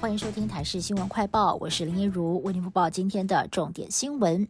欢迎收听台视新闻快报，我是林一如，为您播报今天的重点新闻。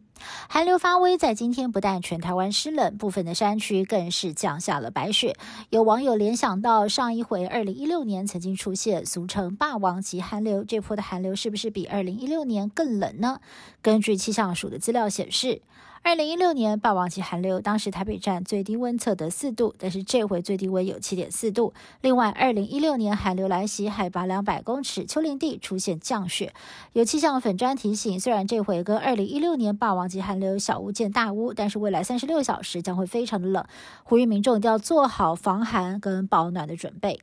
寒流发威，在今天不但全台湾湿冷，部分的山区更是降下了白雪。有网友联想到上一回二零一六年曾经出现俗称“霸王级寒流”，这波的寒流是不是比二零一六年更冷呢？根据气象署的资料显示。二零一六年霸王级寒流，当时台北站最低温测得四度，但是这回最低温有七点四度。另外，二零一六年寒流来袭，海拔两百公尺丘陵地出现降雪。有气象粉砖提醒，虽然这回跟二零一六年霸王级寒流小巫见大巫，但是未来三十六小时将会非常的冷，呼吁民众一定要做好防寒跟保暖的准备。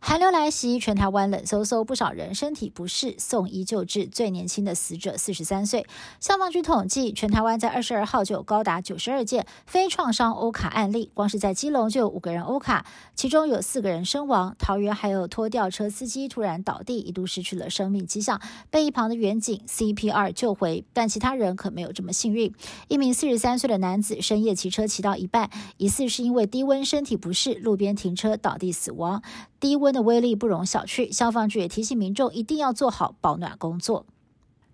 寒流来袭，全台湾冷飕飕，不少人身体不适，送医救治。最年轻的死者四十三岁。消防局统计，全台湾在二十二号就有高达九十二件非创伤欧卡案例，光是在基隆就有五个人欧卡，其中有四个人身亡。桃园还有拖吊车司机突然倒地，一度失去了生命迹象，被一旁的远警 CPR 救回，但其他人可没有这么幸运。一名四十三岁的男子深夜骑车骑到一半，疑似是因为低温身体不适，路边停车倒地死亡。低温的威力不容小觑，消防局也提醒民众一定要做好保暖工作。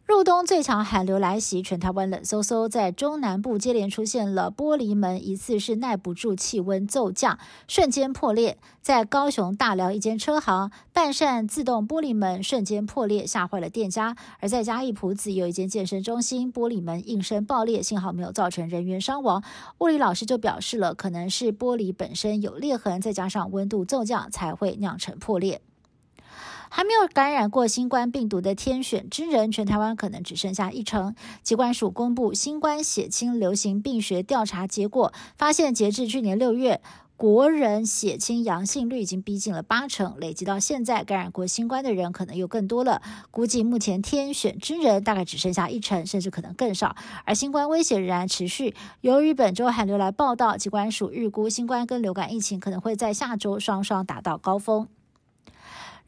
入冬最强寒流来袭，全台湾冷飕飕，在中南部接连出现了玻璃门疑似是耐不住气温骤降，瞬间破裂。在高雄大寮一间车行，半扇自动玻璃门瞬间破裂，吓坏了店家；而在嘉义埔子有一间健身中心，玻璃门应声爆裂，幸好没有造成人员伤亡。物理老师就表示了，可能是玻璃本身有裂痕，再加上温度骤降，才会酿成破裂。还没有感染过新冠病毒的天选之人，全台湾可能只剩下一成。疾管署公布新冠血清流行病学调查结果，发现截至去年六月，国人血清阳性率已经逼近了八成，累积到现在，感染过新冠的人可能又更多了。估计目前天选之人大概只剩下一成，甚至可能更少。而新冠威胁仍然持续。由于本周寒流来报道，疾管署预估新冠跟流感疫情可能会在下周双双达到高峰。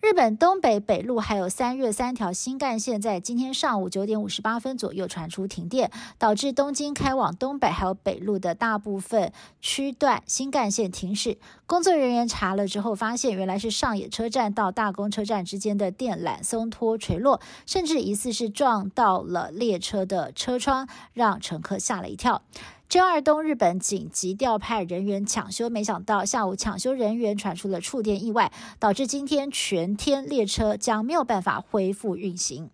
日本东北北路还有三月三条新干线在今天上午九点五十八分左右传出停电，导致东京开往东北还有北路的大部分区段新干线停驶。工作人员查了之后发现，原来是上野车站到大宫车站之间的电缆松脱垂落，甚至疑似是撞到了列车的车窗，让乘客吓了一跳。周二东日本紧急调派人员抢修，没想到下午抢修人员传出了触电意外，导致今天全天列车将没有办法恢复运行。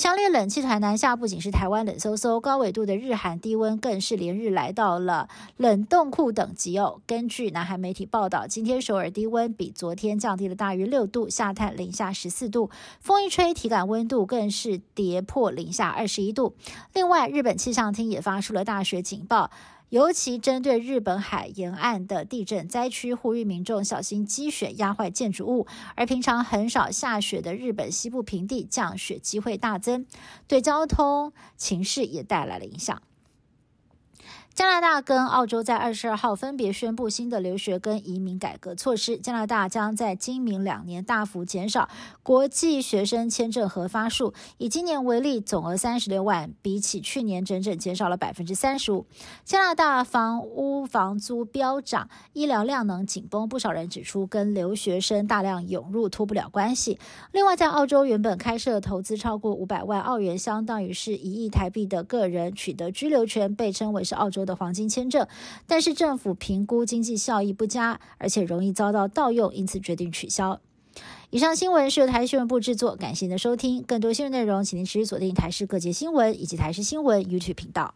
强烈冷气团南下，不仅是台湾冷飕飕，高纬度的日韩低温更是连日来到了冷冻库等级哦。根据南韩媒体报道，今天首尔低温比昨天降低了大约六度，下探零下十四度，风一吹，体感温度更是跌破零下二十一度。另外，日本气象厅也发出了大雪警报。尤其针对日本海沿岸的地震灾区，呼吁民众小心积雪压坏建筑物。而平常很少下雪的日本西部平地，降雪机会大增，对交通情势也带来了影响。加拿大跟澳洲在二十二号分别宣布新的留学跟移民改革措施。加拿大将在今明两年大幅减少国际学生签证核发数，以今年为例，总额三十六万，比起去年整整减少了百分之三十五。加拿大房屋房租飙涨，医疗量能紧绷，不少人指出跟留学生大量涌入脱不了关系。另外，在澳洲原本开设投资超过五百万澳元，相当于是一亿台币的个人取得居留权，被称为是澳洲的。的黄金签证，但是政府评估经济效益不佳，而且容易遭到盗用，因此决定取消。以上新闻是由台新闻部制作，感谢您的收听。更多新闻内容，请您持续锁定台视各界新闻以及台视新闻 YouTube 频道。